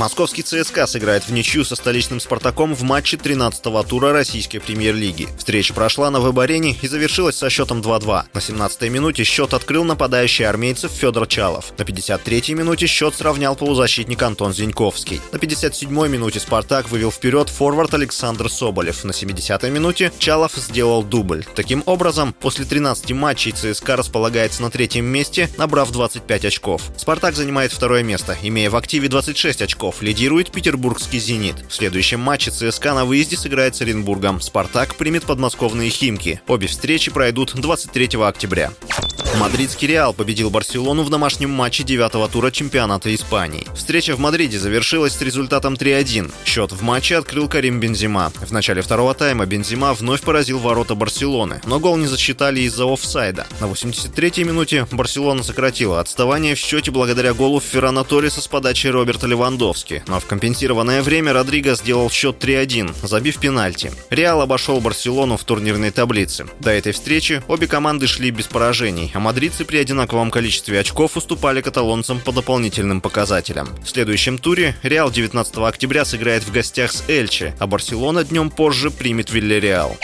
Московский ЦСКА сыграет в ничью со столичным «Спартаком» в матче 13-го тура российской премьер-лиги. Встреча прошла на выборене и завершилась со счетом 2-2. На 17-й минуте счет открыл нападающий армейцев Федор Чалов. На 53-й минуте счет сравнял полузащитник Антон Зиньковский. На 57-й минуте «Спартак» вывел вперед форвард Александр Соболев. На 70-й минуте Чалов сделал дубль. Таким образом, после 13 матчей ЦСКА располагается на третьем месте, набрав 25 очков. «Спартак» занимает второе место, имея в активе 26 очков очков. Лидирует петербургский «Зенит». В следующем матче ЦСКА на выезде сыграет с Оренбургом. «Спартак» примет подмосковные «Химки». Обе встречи пройдут 23 октября. Мадридский Реал победил Барселону в домашнем матче девятого тура чемпионата Испании. Встреча в Мадриде завершилась с результатом 3-1. Счет в матче открыл Карим Бензима. В начале второго тайма Бензима вновь поразил ворота Барселоны, но гол не засчитали из-за офсайда. На 83-й минуте Барселона сократила отставание в счете благодаря голу Феррана Торреса с подачи Роберта Левандовски, но в компенсированное время Родриго сделал счет 3-1, забив пенальти. Реал обошел Барселону в турнирной таблице. До этой встречи обе команды шли без поражений, а мадридцы при одинаковом количестве очков уступали каталонцам по дополнительным показателям. В следующем туре Реал 19 октября сыграет в гостях с Эльче, а Барселона днем позже примет Вильяреал.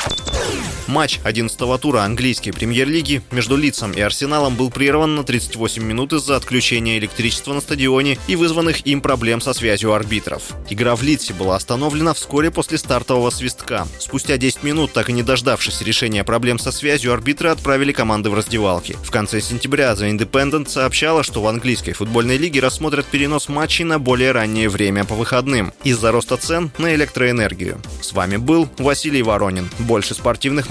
Матч 11-го тура английской премьер-лиги между Лицом и Арсеналом был прерван на 38 минут из-за отключения электричества на стадионе и вызванных им проблем со связью арбитров. Игра в Лидсе была остановлена вскоре после стартового свистка. Спустя 10 минут, так и не дождавшись решения проблем со связью, арбитры отправили команды в раздевалки. В конце сентября The Independent сообщала, что в английской футбольной лиге рассмотрят перенос матчей на более раннее время по выходным из-за роста цен на электроэнергию. С вами был Василий Воронин. Больше спортивных